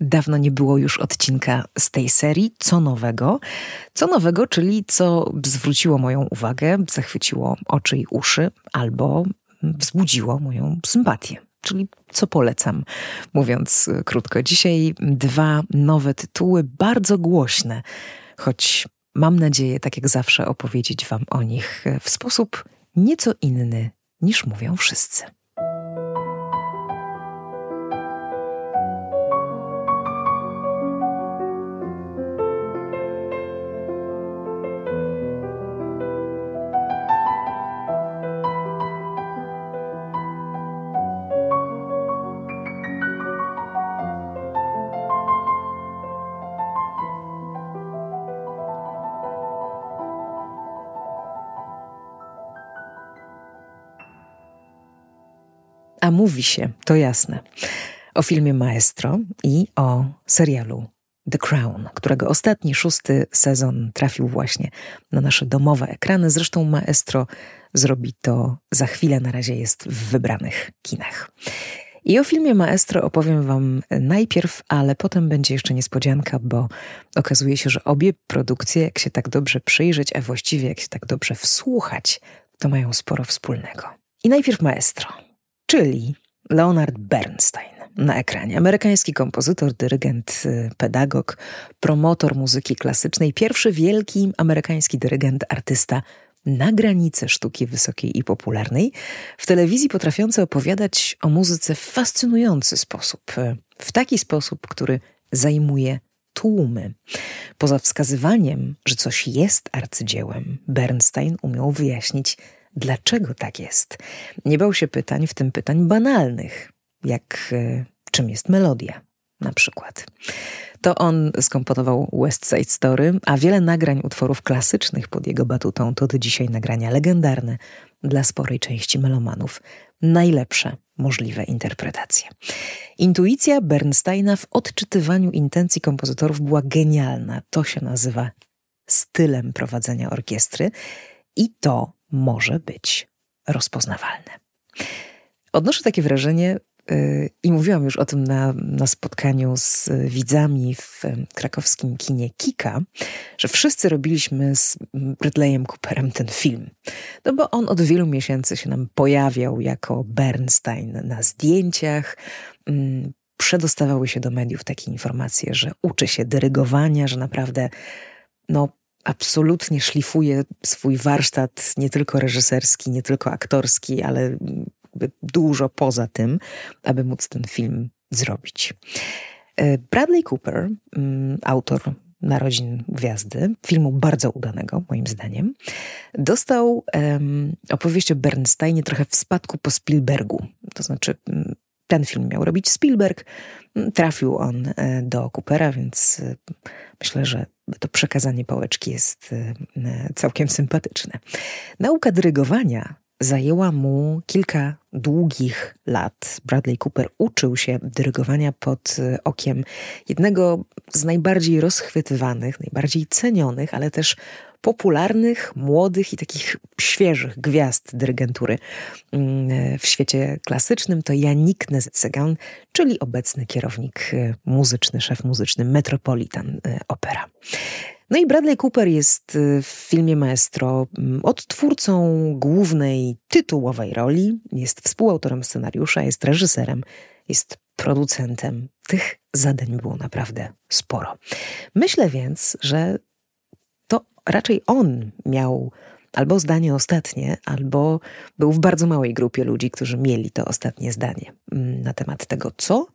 Dawno nie było już odcinka z tej serii. Co nowego? Co nowego, czyli co zwróciło moją uwagę, zachwyciło oczy i uszy, albo wzbudziło moją sympatię. Czyli co polecam, mówiąc krótko. Dzisiaj dwa nowe tytuły, bardzo głośne, choć mam nadzieję, tak jak zawsze, opowiedzieć Wam o nich w sposób nieco inny niż mówią wszyscy. Mówi się, to jasne, o filmie Maestro i o serialu The Crown, którego ostatni, szósty sezon trafił właśnie na nasze domowe ekrany. Zresztą Maestro zrobi to za chwilę, na razie jest w wybranych kinach. I o filmie Maestro opowiem Wam najpierw, ale potem będzie jeszcze niespodzianka, bo okazuje się, że obie produkcje, jak się tak dobrze przyjrzeć, a właściwie jak się tak dobrze wsłuchać, to mają sporo wspólnego. I najpierw Maestro czyli Leonard Bernstein na ekranie. Amerykański kompozytor, dyrygent, y, pedagog, promotor muzyki klasycznej, pierwszy wielki amerykański dyrygent, artysta na granicy sztuki wysokiej i popularnej, w telewizji potrafiący opowiadać o muzyce w fascynujący sposób, y, w taki sposób, który zajmuje tłumy. Poza wskazywaniem, że coś jest arcydziełem, Bernstein umiał wyjaśnić Dlaczego tak jest? Nie bał się pytań, w tym pytań banalnych, jak y, czym jest melodia, na przykład. To on skomponował West Side Story, a wiele nagrań utworów klasycznych pod jego batutą to do dzisiaj nagrania legendarne dla sporej części melomanów. Najlepsze możliwe interpretacje. Intuicja Bernsteina w odczytywaniu intencji kompozytorów była genialna. To się nazywa stylem prowadzenia orkiestry i to może być rozpoznawalne. Odnoszę takie wrażenie, yy, i mówiłam już o tym na, na spotkaniu z widzami w krakowskim kinie Kika, że wszyscy robiliśmy z Bradleyem Cooperem ten film. No bo on od wielu miesięcy się nam pojawiał jako Bernstein na zdjęciach. Mm, przedostawały się do mediów takie informacje, że uczy się dyrygowania, że naprawdę no, absolutnie szlifuje swój warsztat nie tylko reżyserski, nie tylko aktorski, ale dużo poza tym, aby móc ten film zrobić. E, Bradley Cooper, mm, autor Narodzin Gwiazdy, filmu bardzo udanego, moim zdaniem, dostał um, opowieść o Bernsteinie trochę w spadku po Spielbergu. To znaczy, mm, ten film miał robić Spielberg, trafił on e, do Coopera, więc e, myślę, że to przekazanie pałeczki jest e, całkiem sympatyczne. Nauka dyrygowania zajęła mu kilka długich lat. Bradley Cooper uczył się dyrygowania pod okiem jednego z najbardziej rozchwytywanych, najbardziej cenionych, ale też popularnych, młodych i takich świeżych gwiazd dyrygentury mm, w świecie klasycznym to Janik Nezegan, czyli obecny kierownik e, muzyczny, szef muzyczny Metropolitan e, Opera. No i Bradley Cooper jest e, w filmie Maestro mm, odtwórcą głównej tytułowej roli, jest współautorem scenariusza, jest reżyserem, jest producentem. Tych zadań było naprawdę sporo. Myślę więc, że raczej on miał albo zdanie ostatnie, albo był w bardzo małej grupie ludzi, którzy mieli to ostatnie zdanie mm, na temat tego, co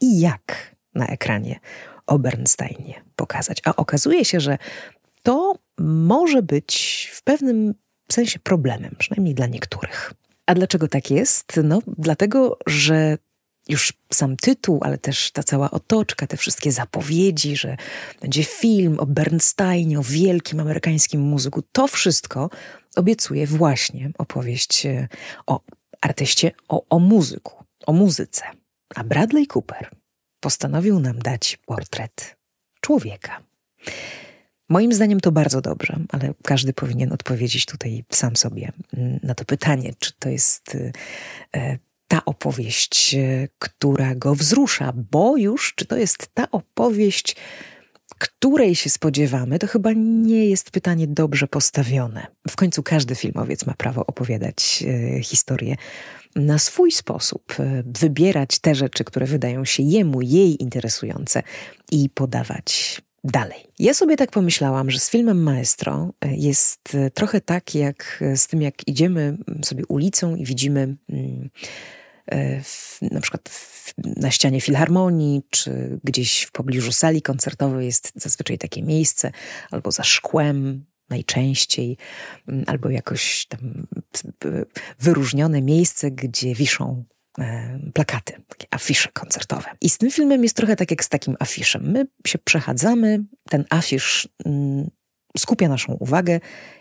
i jak na ekranie o Bernsteinie pokazać. A okazuje się, że to może być w pewnym sensie problemem, przynajmniej dla niektórych. A dlaczego tak jest? No, dlatego, że już sam tytuł, ale też ta cała otoczka, te wszystkie zapowiedzi, że będzie film o Bernsteinie, o wielkim amerykańskim muzyku, to wszystko obiecuje właśnie opowieść e, o artyście, o, o muzyku, o muzyce. A Bradley Cooper postanowił nam dać portret człowieka. Moim zdaniem to bardzo dobrze, ale każdy powinien odpowiedzieć tutaj sam sobie mm, na to pytanie, czy to jest e, ta opowieść, e, która go wzrusza, bo już czy to jest ta opowieść, której się spodziewamy, to chyba nie jest pytanie dobrze postawione. W końcu każdy filmowiec ma prawo opowiadać e, historię na swój sposób, e, wybierać te rzeczy, które wydają się jemu, jej interesujące i podawać dalej. Ja sobie tak pomyślałam, że z filmem Maestro e, jest e, trochę tak, jak z tym, jak idziemy sobie ulicą i widzimy. Mm, w, na przykład w, na ścianie filharmonii, czy gdzieś w pobliżu sali koncertowej jest zazwyczaj takie miejsce, albo za szkłem, najczęściej, mm, albo jakoś tam wyróżnione miejsce, gdzie wiszą e, plakaty, takie afisze koncertowe. I z tym filmem jest trochę tak jak z takim afiszem. My się przechadzamy, ten afisz mm, skupia naszą uwagę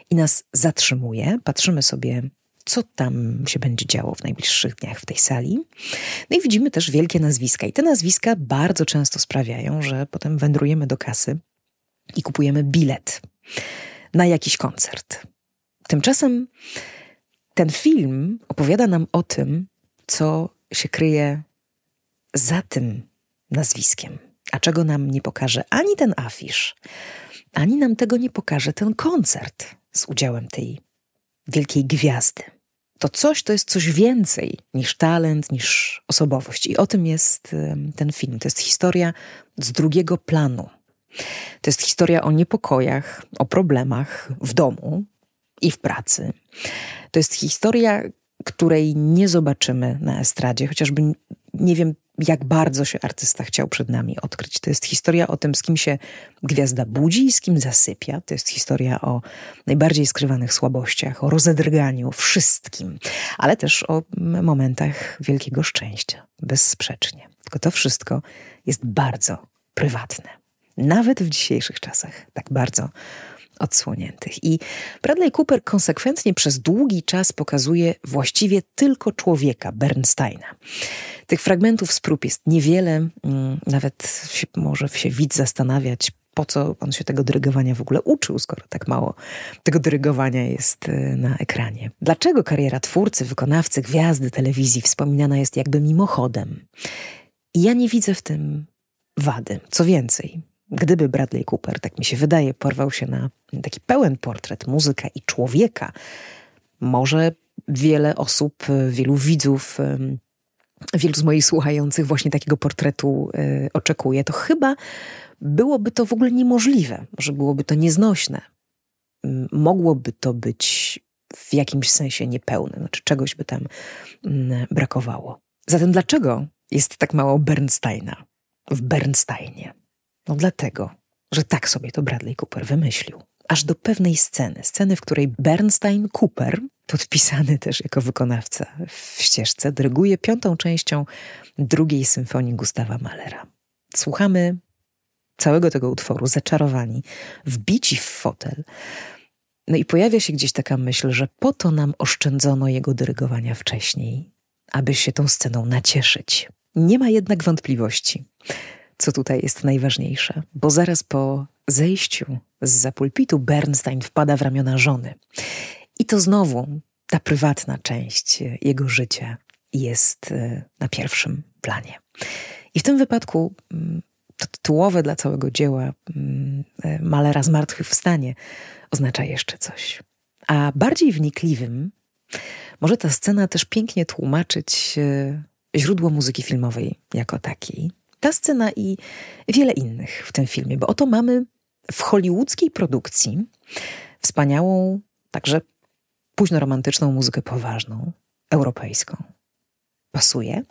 i nas zatrzymuje. Patrzymy sobie co tam się będzie działo w najbliższych dniach w tej sali. No i widzimy też wielkie nazwiska. I te nazwiska bardzo często sprawiają, że potem wędrujemy do kasy i kupujemy bilet na jakiś koncert. Tymczasem ten film opowiada nam o tym, co się kryje za tym nazwiskiem, a czego nam nie pokaże ani ten afisz, ani nam tego nie pokaże ten koncert z udziałem tej wielkiej gwiazdy. To coś to jest coś więcej niż talent, niż osobowość. I o tym jest ten film. To jest historia z drugiego planu. To jest historia o niepokojach, o problemach w domu i w pracy. To jest historia, której nie zobaczymy na estradzie, chociażby nie wiem, jak bardzo się artysta chciał przed nami odkryć. To jest historia o tym, z kim się gwiazda budzi i z kim zasypia. To jest historia o najbardziej skrywanych słabościach, o rozedrganiu, wszystkim, ale też o momentach wielkiego szczęścia, bezsprzecznie. Tylko to wszystko jest bardzo prywatne nawet w dzisiejszych czasach, tak bardzo odsłoniętych. I Bradley Cooper konsekwentnie przez długi czas pokazuje właściwie tylko człowieka, Bernsteina. Tych fragmentów z prób jest niewiele, mm, nawet się, może się widz zastanawiać, po co on się tego dyrygowania w ogóle uczył, skoro tak mało tego dyrygowania jest y, na ekranie. Dlaczego kariera twórcy, wykonawcy, gwiazdy telewizji wspominana jest jakby mimochodem? I ja nie widzę w tym wady. Co więcej, Gdyby Bradley Cooper, tak mi się wydaje, porwał się na taki pełen portret muzyka i człowieka, może wiele osób, wielu widzów, wielu z moich słuchających właśnie takiego portretu e, oczekuje, to chyba byłoby to w ogóle niemożliwe, może byłoby to nieznośne. Mogłoby to być w jakimś sensie niepełne, znaczy czegoś by tam brakowało. Zatem dlaczego jest tak mało Bernsteina w Bernsteinie? No dlatego, że tak sobie to Bradley Cooper wymyślił. Aż do pewnej sceny, sceny, w której Bernstein Cooper, podpisany też jako wykonawca w ścieżce, dyryguje piątą częścią drugiej symfonii Gustawa Mahlera. Słuchamy całego tego utworu, zaczarowani, wbici w fotel. No i pojawia się gdzieś taka myśl, że po to nam oszczędzono jego dyrygowania wcześniej, aby się tą sceną nacieszyć. Nie ma jednak wątpliwości co tutaj jest najważniejsze, bo zaraz po zejściu z zapulpitu Bernstein wpada w ramiona żony. I to znowu ta prywatna część jego życia jest e, na pierwszym planie. I w tym wypadku mm, to tytułowe dla całego dzieła mm, e, Malera Zmartwychwstanie oznacza jeszcze coś. A bardziej wnikliwym może ta scena też pięknie tłumaczyć e, źródło muzyki filmowej jako takiej. Ta scena i wiele innych w tym filmie, bo oto mamy w hollywoodzkiej produkcji wspaniałą, także późno romantyczną muzykę poważną, europejską. Pasuje?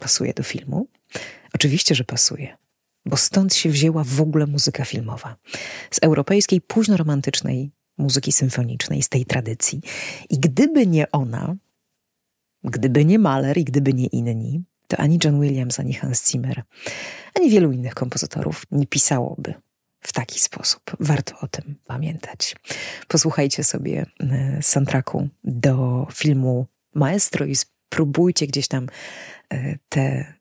Pasuje do filmu? Oczywiście, że pasuje, bo stąd się wzięła w ogóle muzyka filmowa. Z europejskiej, późno romantycznej muzyki symfonicznej, z tej tradycji. I gdyby nie ona, gdyby nie Mahler i gdyby nie inni, to ani John Williams, ani Hans Zimmer, ani wielu innych kompozytorów nie pisałoby w taki sposób. Warto o tym pamiętać. Posłuchajcie sobie e, soundtracku do filmu Maestro i spróbujcie gdzieś tam e, te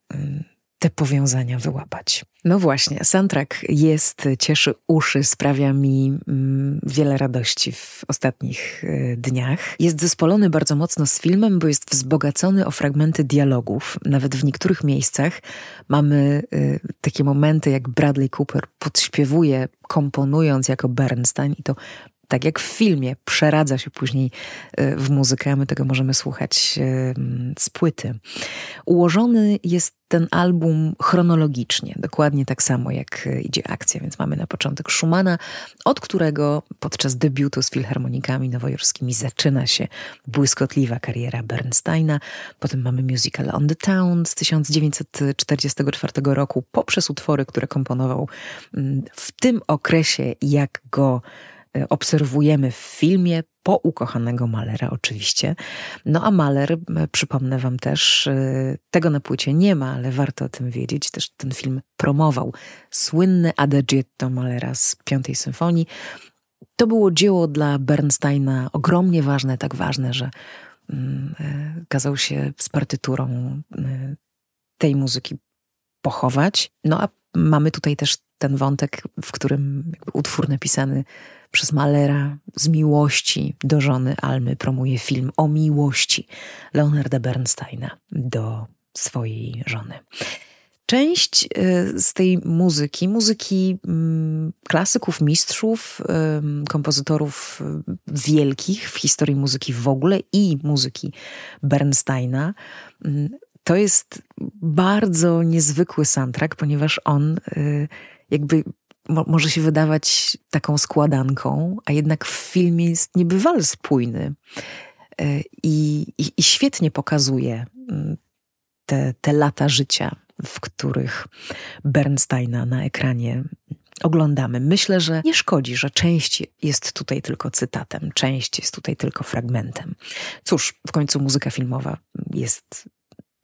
te powiązania wyłapać. No właśnie, soundtrack jest, cieszy uszy, sprawia mi mm, wiele radości w ostatnich y, dniach. Jest zespolony bardzo mocno z filmem, bo jest wzbogacony o fragmenty dialogów. Nawet w niektórych miejscach mamy y, takie momenty, jak Bradley Cooper podśpiewuje, komponując jako Bernstein i to tak jak w filmie, przeradza się później e, w muzykę, a my tego możemy słuchać e, z płyty. Ułożony jest ten album chronologicznie, dokładnie tak samo jak e, idzie akcja, więc mamy na początek Schumana, od którego podczas debiutu z filharmonikami nowojorskimi zaczyna się błyskotliwa kariera Bernsteina. Potem mamy musical On the Town z 1944 roku, poprzez utwory, które komponował w tym okresie, jak go obserwujemy w filmie po ukochanego Malera oczywiście. No a Maler, przypomnę wam też, e, tego na płycie nie ma, ale warto o tym wiedzieć, też ten film promował słynny Adagietto Malera z Piątej Symfonii. To było dzieło dla Bernsteina ogromnie ważne, tak ważne, że mm, e, kazał się z partyturą tej muzyki pochować. No a mamy tutaj też ten wątek, w którym utwór napisany przez Malera z miłości do żony Almy promuje film o miłości Leonarda Bernsteina do swojej żony. Część y, z tej muzyki, muzyki mm, klasyków, mistrzów, kompozytorów y, wielkich w historii muzyki w ogóle i muzyki Bernsteina, mm, to jest bardzo niezwykły soundtrack, ponieważ on y, jakby mo może się wydawać taką składanką, a jednak w filmie jest niebywale spójny e, i, i, i świetnie pokazuje mm, te, te lata życia, w których Bernsteina na ekranie oglądamy. Myślę, że nie szkodzi, że część jest tutaj tylko cytatem, część jest tutaj tylko fragmentem. Cóż, w końcu muzyka filmowa jest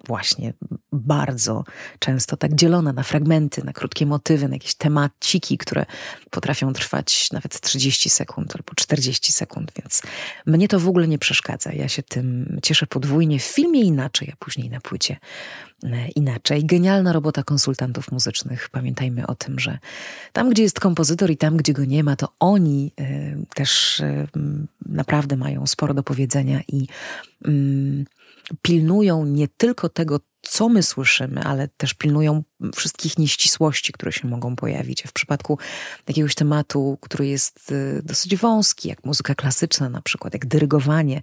właśnie bardzo często tak dzielona na fragmenty, na krótkie motywy, na jakieś temaciki, które potrafią trwać nawet 30 sekund albo 40 sekund, więc mnie to w ogóle nie przeszkadza. Ja się tym cieszę podwójnie w filmie inaczej, a później na płycie e, inaczej. Genialna robota konsultantów muzycznych. Pamiętajmy o tym, że tam, gdzie jest kompozytor i tam, gdzie go nie ma, to oni y, też y, naprawdę mają sporo do powiedzenia i y, pilnują nie tylko tego, co my słyszymy, ale też pilnują wszystkich nieścisłości, które się mogą pojawić. W przypadku jakiegoś tematu, który jest y, dosyć wąski, jak muzyka klasyczna na przykład, jak dyrygowanie,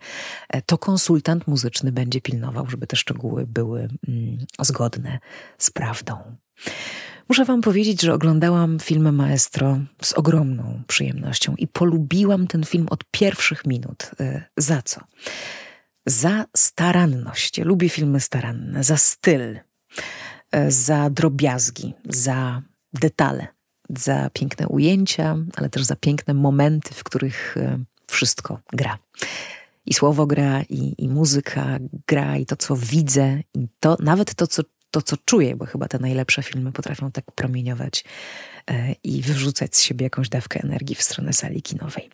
e, to konsultant muzyczny będzie pilnował, żeby te szczegóły były mm, zgodne z prawdą. Muszę Wam powiedzieć, że oglądałam filmy Maestro z ogromną przyjemnością i polubiłam ten film od pierwszych minut. Y, za co? Za staranność. lubię filmy staranne, za styl, e, za drobiazgi, za detale, za piękne ujęcia, ale też za piękne momenty, w których e, wszystko gra. I słowo gra, i, i muzyka gra, i to, co widzę, i to, nawet to co, to, co czuję, bo chyba te najlepsze filmy potrafią tak promieniować e, i wyrzucać z siebie jakąś dawkę energii w stronę sali kinowej.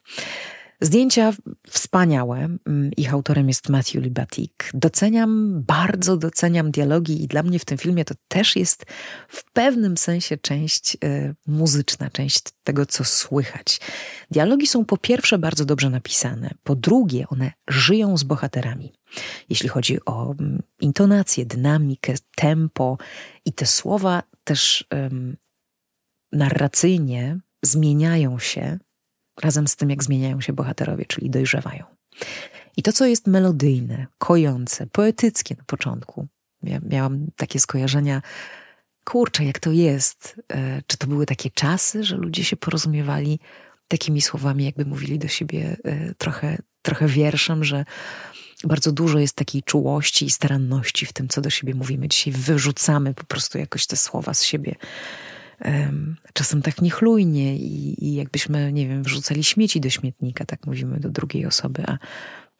Zdjęcia wspaniałe. Mm, ich autorem jest Matthew Libatik. Doceniam, bardzo doceniam dialogi i dla mnie w tym filmie to też jest w pewnym sensie część y, muzyczna, część tego, co słychać. Dialogi są po pierwsze bardzo dobrze napisane, po drugie one żyją z bohaterami. Jeśli chodzi o mm, intonację, dynamikę, tempo i te słowa też narracyjnie zmieniają się razem z tym, jak zmieniają się bohaterowie, czyli dojrzewają. I to, co jest melodyjne, kojące, poetyckie na początku, ja miałam takie skojarzenia, kurczę, jak to jest. E, czy to były takie czasy, że ludzie się porozumiewali takimi słowami, jakby mówili do siebie e, trochę, trochę wierszem, że bardzo dużo jest takiej czułości i staranności w tym, co do siebie mówimy. Dzisiaj wyrzucamy po prostu jakoś te słowa z siebie czasem tak niechlujnie i, i jakbyśmy, nie wiem, wrzucali śmieci do śmietnika, tak mówimy do drugiej osoby, a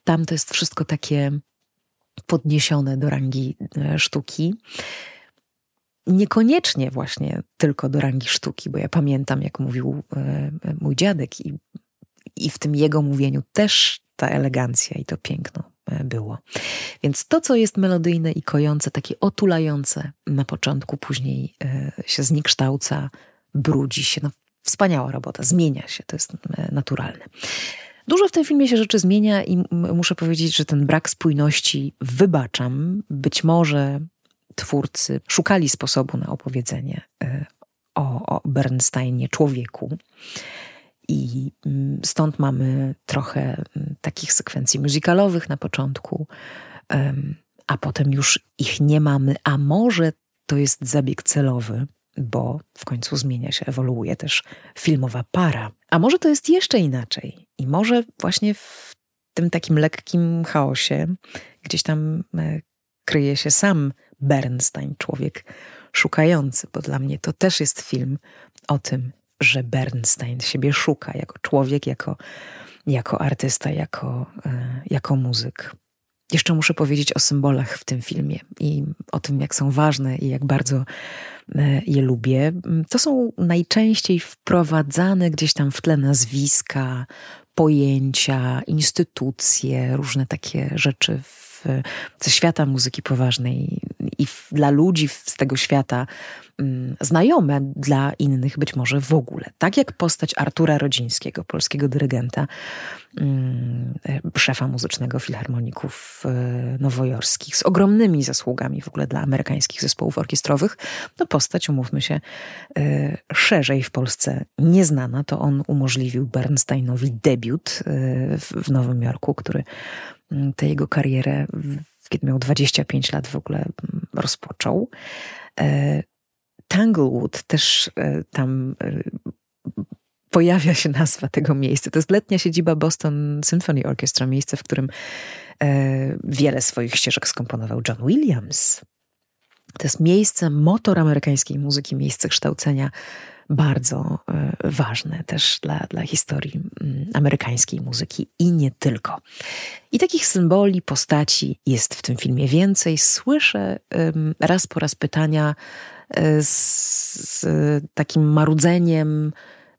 tam to jest wszystko takie podniesione do rangi e, sztuki. Niekoniecznie właśnie tylko do rangi sztuki, bo ja pamiętam, jak mówił e, mój dziadek, i, i w tym jego mówieniu też ta elegancja i to piękno e, było. Więc to, co jest melodyjne i kojące, takie otulające na początku, później e, się zniekształca, brudzi się. No, wspaniała robota, zmienia się, to jest naturalne. Dużo w tym filmie się rzeczy zmienia i muszę powiedzieć, że ten brak spójności wybaczam. Być może twórcy szukali sposobu na opowiedzenie o, o Bernsteinie, człowieku. I mm, stąd mamy trochę mm, takich sekwencji muzykalowych na początku, a potem już ich nie mamy, a może to jest zabieg celowy, bo w końcu zmienia się, ewoluuje też filmowa para. A może to jest jeszcze inaczej i może właśnie w tym takim lekkim chaosie gdzieś tam e, kryje się sam Bernstein, człowiek szukający, bo dla mnie to też jest film o tym, że Bernstein siebie szuka jako człowiek, jako, jako artysta, jako, e, jako muzyk. Jeszcze muszę powiedzieć o symbolach w tym filmie i o tym, jak są ważne i jak bardzo e, je lubię. To są najczęściej wprowadzane gdzieś tam w tle nazwiska, pojęcia, instytucje, różne takie rzeczy w, ze świata muzyki poważnej i dla ludzi z tego świata mm, znajome, dla innych być może w ogóle. Tak jak postać Artura Rodzińskiego, polskiego dyrygenta, mm, szefa muzycznego filharmoników e, nowojorskich, z ogromnymi zasługami w ogóle dla amerykańskich zespołów orkiestrowych, to postać, umówmy się, e, szerzej w Polsce nieznana. To on umożliwił Bernsteinowi debiut e, w Nowym Jorku, który mm, tę jego karierę kiedy miał 25 lat w ogóle mm, rozpoczął. E, Tanglewood też e, tam e, pojawia się nazwa tego miejsca. To jest letnia siedziba Boston Symphony Orchestra, miejsce, w którym wiele swoich ścieżek skomponował John Williams. To jest miejsce, motor amerykańskiej muzyki, miejsce kształcenia bardzo e, ważne też dla, dla historii mm, amerykańskiej muzyki i nie tylko. I takich symboli, postaci jest w tym filmie więcej. Słyszę raz po raz pytania e, z, takim marudzeniem,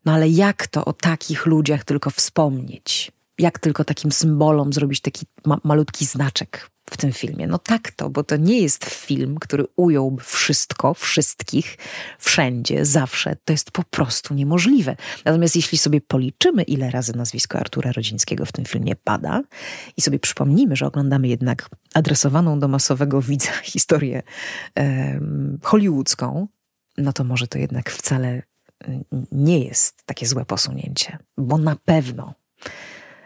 no ale jak to o takich ludziach tylko wspomnieć? Jak tylko takim symbolom zrobić taki ma malutki znaczek w tym filmie. No tak to, bo to nie jest film, który ująłby wszystko, wszystkich, wszędzie, zawsze. To jest po prostu niemożliwe. Natomiast jeśli sobie policzymy, ile razy nazwisko Artura Rodzińskiego w tym filmie pada i sobie przypomnimy, że oglądamy jednak adresowaną do masowego widza historię e, hollywoodzką, no to może to jednak wcale nie jest takie złe posunięcie, bo na pewno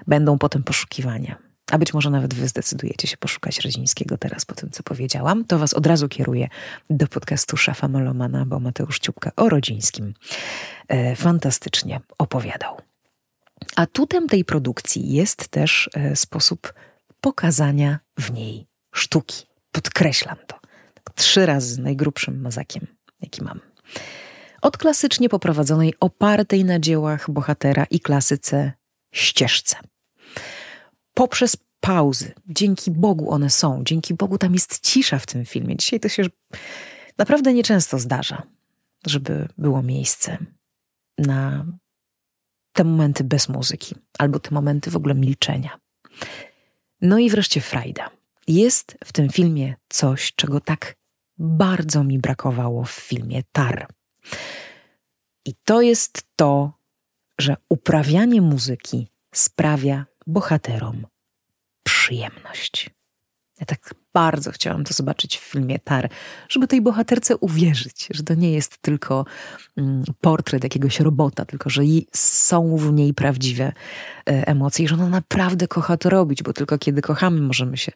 będą potem poszukiwania a być może nawet wy zdecydujecie się poszukać Rezińskiego teraz po tym, co powiedziałam, to was od razu kieruję do podcastu Szafa Melomana, bo Mateusz Ciupka o Rodzińskim e, fantastycznie opowiadał. Atutem tej produkcji jest też e, sposób pokazania w niej sztuki. Podkreślam to. Trzy razy najgrubszym mazakiem, jaki mam. Od klasycznie poprowadzonej, opartej na dziełach bohatera i klasyce ścieżce poprzez pauzy. Dzięki Bogu one są. Dzięki Bogu tam jest cisza w tym filmie. Dzisiaj to się naprawdę nieczęsto zdarza, żeby było miejsce na te momenty bez muzyki, albo te momenty w ogóle milczenia. No i wreszcie frajda. Jest w tym filmie coś, czego tak bardzo mi brakowało w filmie Tar. I to jest to, że uprawianie muzyki sprawia bohaterom przyjemność. Ja tak bardzo chciałam to zobaczyć w filmie Tar, żeby tej bohaterce uwierzyć, że to nie jest tylko mm, portret jakiegoś robota, tylko że są w niej prawdziwe e, emocje i że ona naprawdę kocha to robić, bo tylko kiedy kochamy, możemy się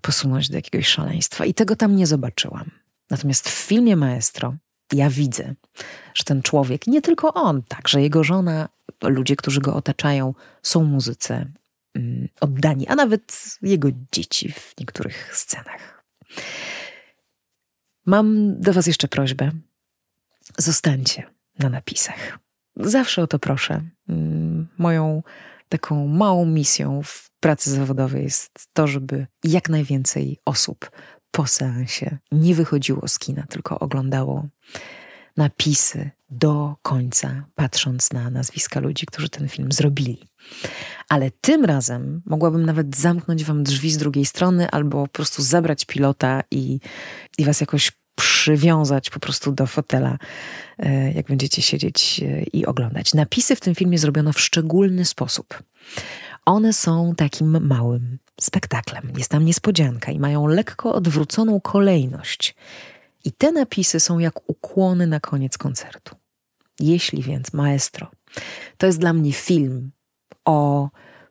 posunąć do jakiegoś szaleństwa. I tego tam nie zobaczyłam. Natomiast w filmie Maestro ja widzę, że ten człowiek, nie tylko on, także jego żona, ludzie, którzy go otaczają, są muzyce mm, oddani, a nawet jego dzieci w niektórych scenach. Mam do Was jeszcze prośbę. Zostańcie na napisach. Zawsze o to proszę. Mm, moją taką małą misją w pracy zawodowej jest to, żeby jak najwięcej osób po seansie nie wychodziło z kina, tylko oglądało napisy do końca, patrząc na nazwiska ludzi, którzy ten film zrobili. Ale tym razem mogłabym nawet zamknąć wam drzwi z drugiej strony, albo po prostu zabrać pilota i, i was jakoś przywiązać po prostu do fotela, e, jak będziecie siedzieć e, i oglądać. Napisy w tym filmie zrobiono w szczególny sposób. One są takim małym spektaklem. Jest tam niespodzianka i mają lekko odwróconą kolejność. I te napisy są jak ukłony na koniec koncertu. Jeśli więc Maestro to jest dla mnie film o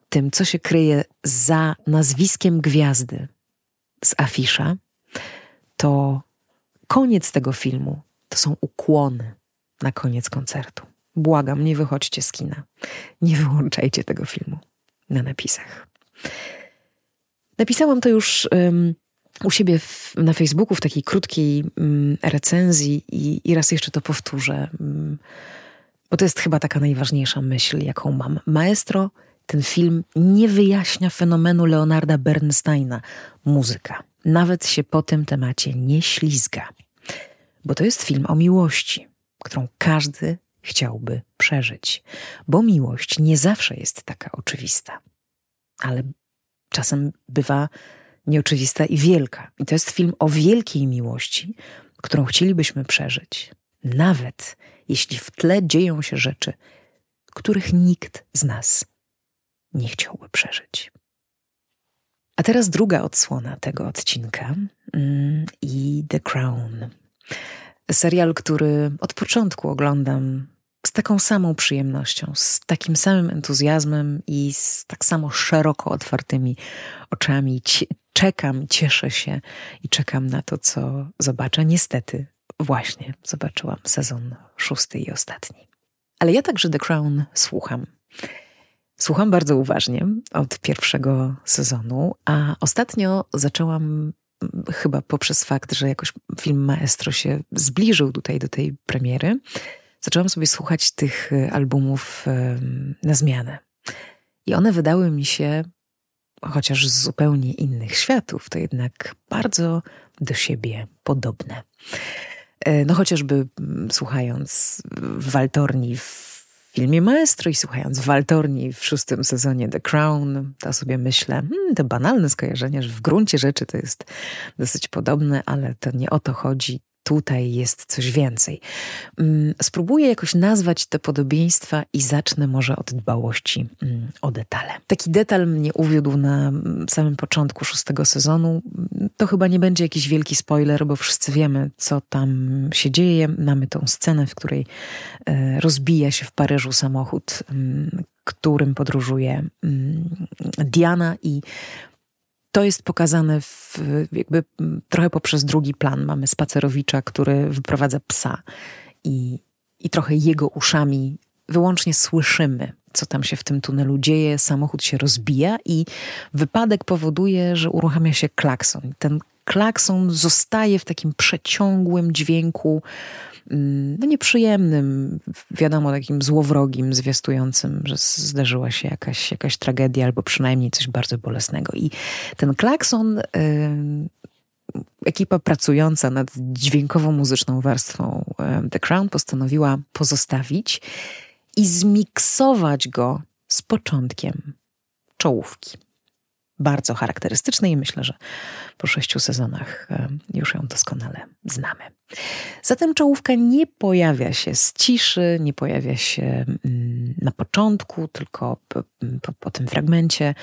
tym, co się kryje za nazwiskiem gwiazdy z afisza, to koniec tego filmu to są ukłony na koniec koncertu. Błagam, nie wychodźcie z kina. Nie wyłączajcie tego filmu na napisach. Napisałam to już u siebie w, na Facebooku w takiej krótkiej um, recenzji i, i, raz jeszcze to powtórzę, um, bo to jest chyba taka najważniejsza myśl, jaką mam. Maestro, ten film nie wyjaśnia fenomenu Leonarda Bernsteina, muzyka. Nawet się po tym temacie nie ślizga, bo to jest film o miłości, którą każdy chciałby przeżyć, bo miłość nie zawsze jest taka oczywista, ale czasem bywa nieoczywista i wielka. I to jest film o wielkiej miłości, którą chcielibyśmy przeżyć, nawet jeśli w tle dzieją się rzeczy, których nikt z nas nie chciałby przeżyć. A teraz druga odsłona tego odcinka mm, i The Crown. Serial, który od początku oglądam z taką samą przyjemnością, z takim samym entuzjazmem i z tak samo szeroko otwartymi oczami. Czekam, cieszę się i czekam na to, co zobaczę. Niestety, właśnie zobaczyłam sezon szósty i ostatni. Ale ja także The Crown słucham. Słucham bardzo uważnie od pierwszego sezonu, a ostatnio zaczęłam chyba poprzez fakt, że jakoś film Maestro się zbliżył tutaj do tej premiery, zaczęłam sobie słuchać tych e, albumów na zmianę. I one wydały mi się, chociaż z zupełnie innych światów, to jednak bardzo do siebie podobne. E, no chociażby słuchając Waltorni w filmie Maestro i słuchając Waltorni w szóstym sezonie The Crown, to sobie myślę, hmm, to banalne skojarzenie, że w gruncie rzeczy to jest dosyć podobne, ale to nie o to chodzi tutaj jest coś więcej. Mm, spróbuję jakoś nazwać te podobieństwa i zacznę może od dbałości mm, o detale. Taki detal mnie uwiódł na mm, samym początku szóstego sezonu. To chyba nie będzie jakiś wielki spoiler, bo wszyscy wiemy, co tam się dzieje. Mamy tą scenę, w której e, rozbija się w Paryżu samochód, którym podróżuje Diana i to jest pokazane w, jakby trochę poprzez drugi plan. Mamy spacerowicza, który wyprowadza psa i, i trochę jego uszami wyłącznie słyszymy, co tam się w tym tunelu dzieje. Samochód się rozbija i wypadek powoduje, że uruchamia się klakson. Ten klakson zostaje w takim przeciągłym dźwięku no nieprzyjemnym, wiadomo, takim złowrogim, zwiastującym, że zdarzyła się jakaś, jakaś tragedia albo przynajmniej coś bardzo bolesnego. I ten klakson, ekipa pracująca nad dźwiękową muzyczną warstwą The Crown postanowiła pozostawić i zmiksować go z początkiem czołówki bardzo charakterystycznej i myślę, że po sześciu sezonach e, już ją doskonale znamy. Zatem czołówka nie pojawia się z ciszy, nie pojawia się mm, na początku, tylko po, po, po tym fragmencie.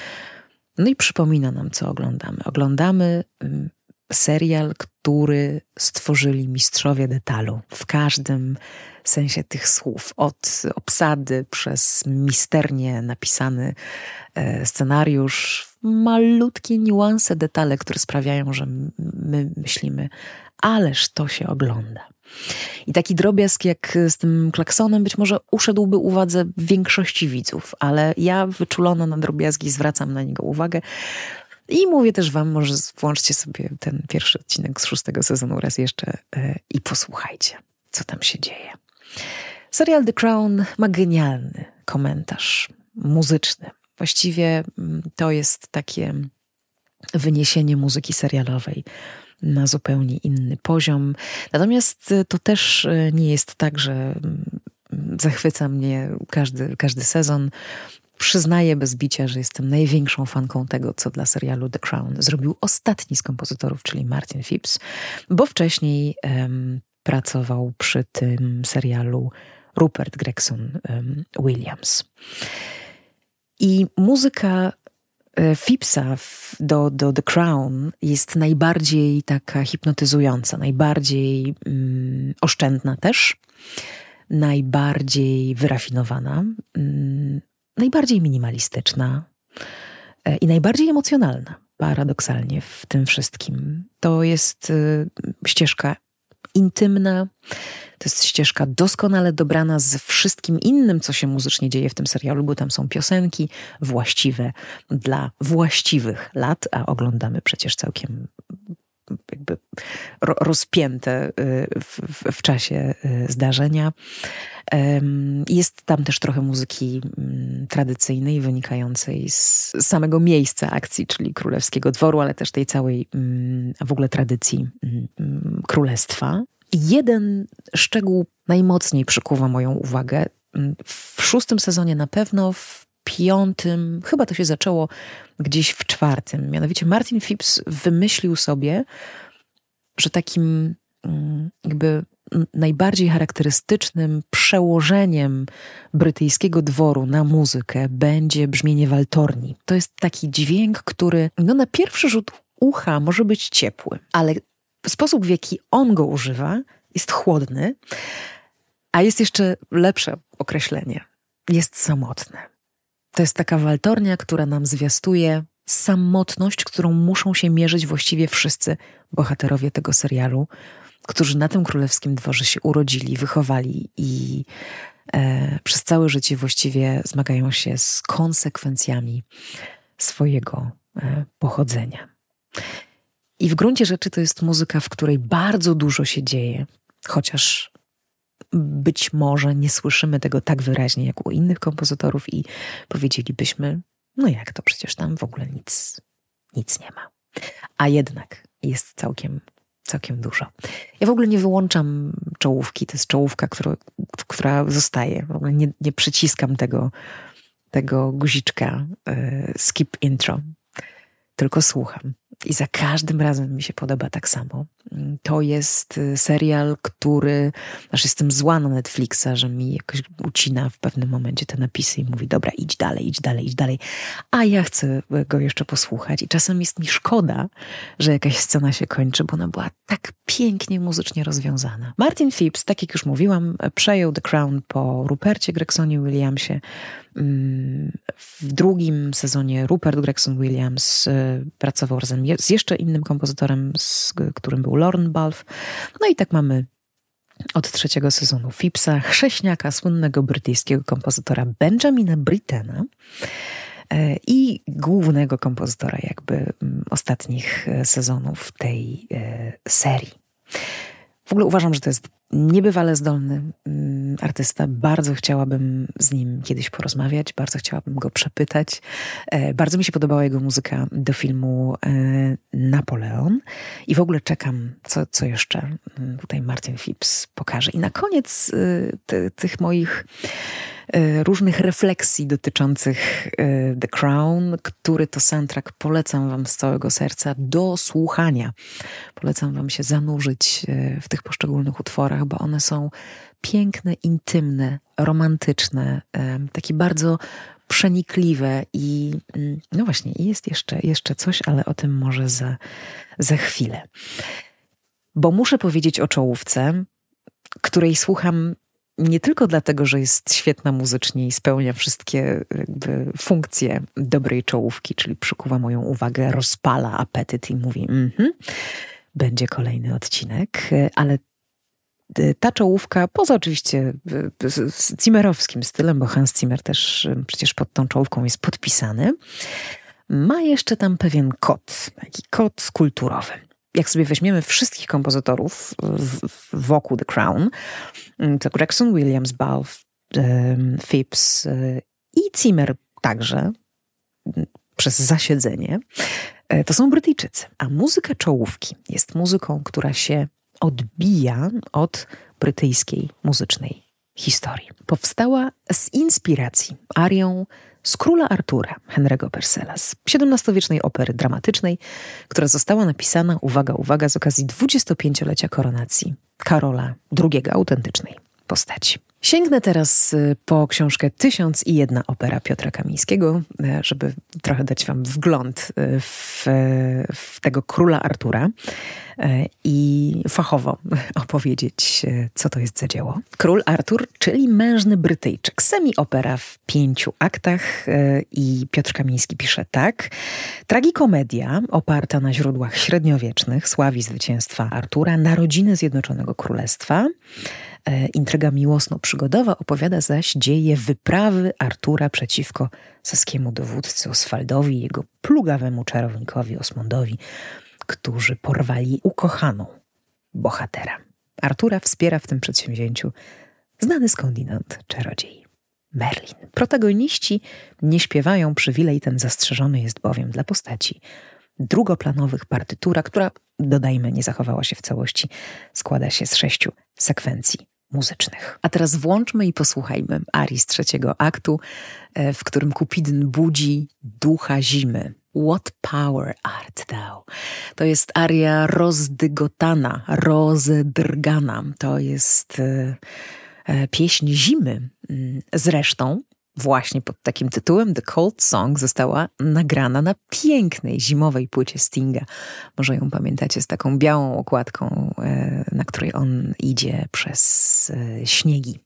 No i przypomina nam, co oglądamy. Oglądamy mm, serial, który stworzyli mistrzowie detalu w każdym sensie tych słów. Od obsady przez misternie napisany e, scenariusz, malutkie niuanse, detale, które sprawiają, że my myślimy, ależ to się ogląda. I taki drobiazg jak z tym klaksonem być może uszedłby uwadze większości widzów, ale ja wyczulona na drobiazgi zwracam na niego uwagę. I mówię też wam, może włączcie sobie ten pierwszy odcinek z szóstego sezonu raz jeszcze yy, i posłuchajcie, co tam się dzieje. Serial The Crown ma genialny komentarz muzyczny. Właściwie mm, to jest takie wyniesienie muzyki serialowej na zupełnie inny poziom. Natomiast to też nie jest tak, że mm, zachwyca mnie każdy, każdy sezon. Przyznaję bez bicia, że jestem największą fanką tego, co dla serialu The Crown zrobił ostatni z kompozytorów, czyli Martin Phipps, bo wcześniej um, pracował przy tym serialu Rupert Gregson um, Williams. I muzyka e, Phippsa do, do The Crown jest najbardziej taka hipnotyzująca, najbardziej um, oszczędna też, najbardziej wyrafinowana, um, najbardziej minimalistyczna e, i najbardziej emocjonalna, paradoksalnie w tym wszystkim. To jest y, ścieżka intymna, to jest ścieżka doskonale dobrana z wszystkim innym, co się muzycznie dzieje w tym serialu, bo tam są piosenki właściwe dla właściwych lat, a oglądamy przecież całkiem jakby rozpięte y, w, w, w czasie y, zdarzenia. Jest tam też trochę muzyki mm, tradycyjnej, wynikającej z samego miejsca akcji, czyli królewskiego dworu, ale też tej całej mm, w ogóle tradycji mm, królestwa. Jeden szczegół najmocniej przykuwa moją uwagę. W szóstym sezonie na pewno, w piątym, chyba to się zaczęło gdzieś w czwartym. Mianowicie Martin Phipps wymyślił sobie, że takim mm, jakby najbardziej charakterystycznym przełożeniem brytyjskiego dworu na muzykę będzie brzmienie waltorni. To jest taki dźwięk, który no, na pierwszy rzut ucha może być ciepły, ale sposób, w jaki on go używa, jest chłodny, a jest jeszcze lepsze określenie. Jest samotny. To jest taka waltornia, która nam zwiastuje samotność, którą muszą się mierzyć właściwie wszyscy bohaterowie tego serialu, którzy na tym królewskim dworze się urodzili, wychowali i e, przez całe życie właściwie zmagają się z konsekwencjami swojego e, pochodzenia. I w gruncie rzeczy to jest muzyka, w której bardzo dużo się dzieje, chociaż być może nie słyszymy tego tak wyraźnie jak u innych kompozytorów i powiedzielibyśmy, no jak to przecież tam w ogóle nic, nic nie ma. A jednak jest całkiem, całkiem dużo. Ja w ogóle nie wyłączam czołówki, to jest czołówka, która, która zostaje. W ogóle nie, nie przyciskam tego, tego guziczka y, skip intro, tylko słucham. I za każdym razem mi się podoba tak samo. To jest y, serial, który, aż jestem zła na Netflixa, że mi jakoś ucina w pewnym momencie te napisy i mówi, dobra, idź dalej, idź dalej, idź dalej. A ja chcę go jeszcze posłuchać. I czasem jest mi szkoda, że jakaś scena się kończy, bo ona była tak pięknie muzycznie rozwiązana. Martin Phipps, tak jak już mówiłam, przejął The Crown po Rupercie Gregsonie Williamsie. Mm, w drugim sezonie Rupert Gregson Williams y, pracował razem z jeszcze innym kompozytorem, z którym był Lorne Balfe. No i tak mamy od trzeciego sezonu Phippsa, chrześniaka słynnego brytyjskiego kompozytora Benjamina Brittena e, i głównego kompozytora jakby mm, ostatnich e, sezonów tej e, serii. W ogóle uważam, że to jest niebywale zdolny mm, artysta. Bardzo chciałabym z nim kiedyś porozmawiać, bardzo chciałabym go przepytać. E, bardzo mi się podobała jego muzyka do filmu e, Napoleon i w ogóle czekam, co, co jeszcze mm, tutaj Martin Phipps pokaże. I na koniec e, tych moich różnych refleksji dotyczących e, The Crown, który to soundtrack polecam Wam z całego serca do słuchania. Polecam Wam się zanurzyć e, w tych poszczególnych utworach, bo one są piękne, intymne, romantyczne, takie bardzo przenikliwe i mm, no właśnie, jest jeszcze, jeszcze coś, ale o tym może za, za chwilę. Bo muszę powiedzieć o czołówce, której słucham nie tylko dlatego, że jest świetna muzycznie i spełnia wszystkie funkcje dobrej czołówki, czyli przykuwa moją uwagę, rozpala apetyt i mówi, mhm, będzie kolejny odcinek, ale ta czołówka, poza oczywiście Zimmerowskim stylem, bo Hans Zimmer też przecież pod tą czołówką jest podpisany, ma jeszcze tam pewien kod, taki kod kulturowy jak sobie weźmiemy wszystkich kompozytorów wokół The Crown, mm, to Gregson Williams, Balfe, Phipps y, i Zimmer także, przez zasiedzenie, e, to są Brytyjczycy. A muzyka czołówki jest muzyką, która się odbija od brytyjskiej muzycznej historii. Powstała z inspiracji arią z Króla Artura Henry'ego Purcella, z XVII-wiecznej opery dramatycznej, która została napisana, uwaga, uwaga, z okazji 25-lecia koronacji Karola II, autentycznej postaci. Sięgnę teraz y, po książkę Tysiąc i jedna opera Piotra Kamińskiego, y, żeby trochę dać wam wgląd y, w, w tego króla Artura i fachowo opowiedzieć, co to jest za dzieło. Król Artur, czyli mężny Brytyjczyk. Semi-opera w pięciu aktach i Piotr Kamiński pisze tak. Tragikomedia oparta na źródłach średniowiecznych sławi zwycięstwa Artura, narodziny Zjednoczonego Królestwa. E, intryga miłosno-przygodowa opowiada zaś dzieje wyprawy Artura przeciwko saskiemu dowódcy Oswaldowi jego plugawemu czarownikowi Osmondowi, którzy porwali ukochaną bohatera. Artura wspiera w tym przedsięwzięciu znany skądinąd czarodziej Merlin. Protagoniści nie śpiewają, przywilej ten zastrzeżony jest bowiem dla postaci drugoplanowych partytura, która, dodajmy, nie zachowała się w całości, składa się z sześciu sekwencji muzycznych. A teraz włączmy i posłuchajmy arii z trzeciego aktu, e, w którym Kupidyn budzi ducha zimy. What power art thou? To jest aria rozdygotana, rozedrgana. To jest e, e, pieśń zimy. Mm, zresztą właśnie pod takim tytułem The Cold Song została nagrana na pięknej zimowej płycie Stinga. Może ją pamiętacie z taką białą okładką, e, na której on idzie przez e, śniegi.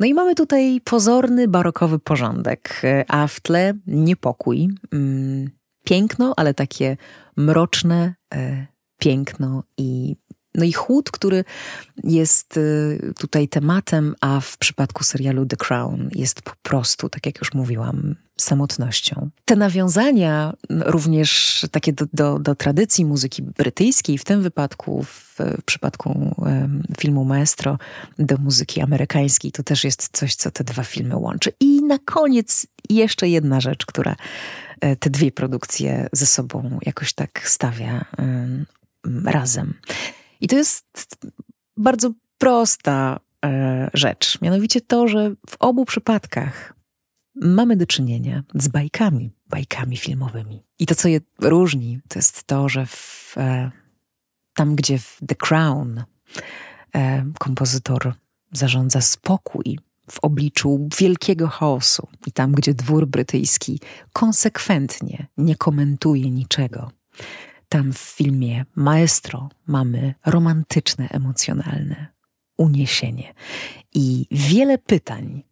No i mamy tutaj pozorny barokowy porządek, e, a w tle niepokój. Mm, piękno, ale takie mroczne piękno i no i chłód, który jest y, tutaj tematem, a w przypadku serialu The Crown jest po prostu, tak jak już mówiłam, samotnością. Te nawiązania również takie do, do, do tradycji muzyki brytyjskiej, w tym wypadku, w, w przypadku um, filmu Maestro, do muzyki amerykańskiej, to też jest coś, co te dwa filmy łączy. I na koniec jeszcze jedna rzecz, która e, te dwie produkcje ze sobą jakoś tak stawia um, razem. I to jest bardzo prosta e, rzecz. Mianowicie to, że w obu przypadkach mamy do czynienia z bajkami, bajkami filmowymi. I to, co je różni, to jest to, że w, e, tam, gdzie w The Crown e, kompozytor zarządza spokój w obliczu wielkiego chaosu, i tam, gdzie dwór brytyjski konsekwentnie nie komentuje niczego, tam w filmie Maestro mamy romantyczne, emocjonalne uniesienie i wiele pytań,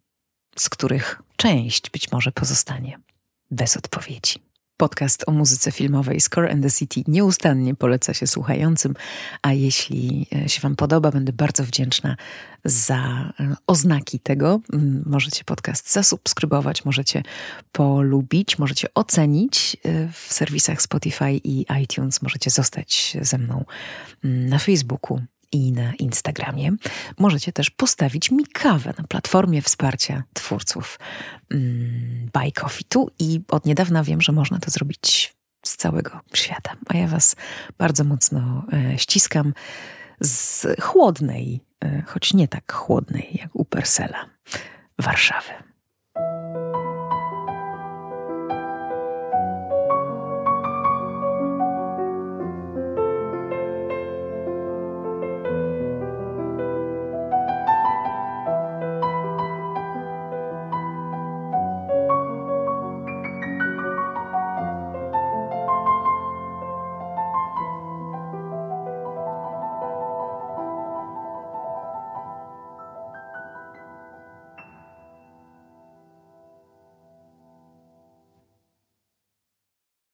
z których część być może pozostanie bez odpowiedzi. Podcast o muzyce filmowej Score and the City nieustannie poleca się słuchającym, a jeśli e, się Wam podoba, będę bardzo wdzięczna za e, oznaki tego. Mm, możecie podcast zasubskrybować, możecie polubić, możecie ocenić e, w serwisach Spotify i iTunes, możecie zostać ze mną mm, na Facebooku i na Instagramie. Możecie też postawić mi kawę na platformie wsparcia twórców mm, Buy Coffee tu i od niedawna wiem, że można to zrobić z całego świata. A ja Was bardzo mocno e, ściskam z chłodnej, e, choć nie tak chłodnej jak u Persela, Warszawy.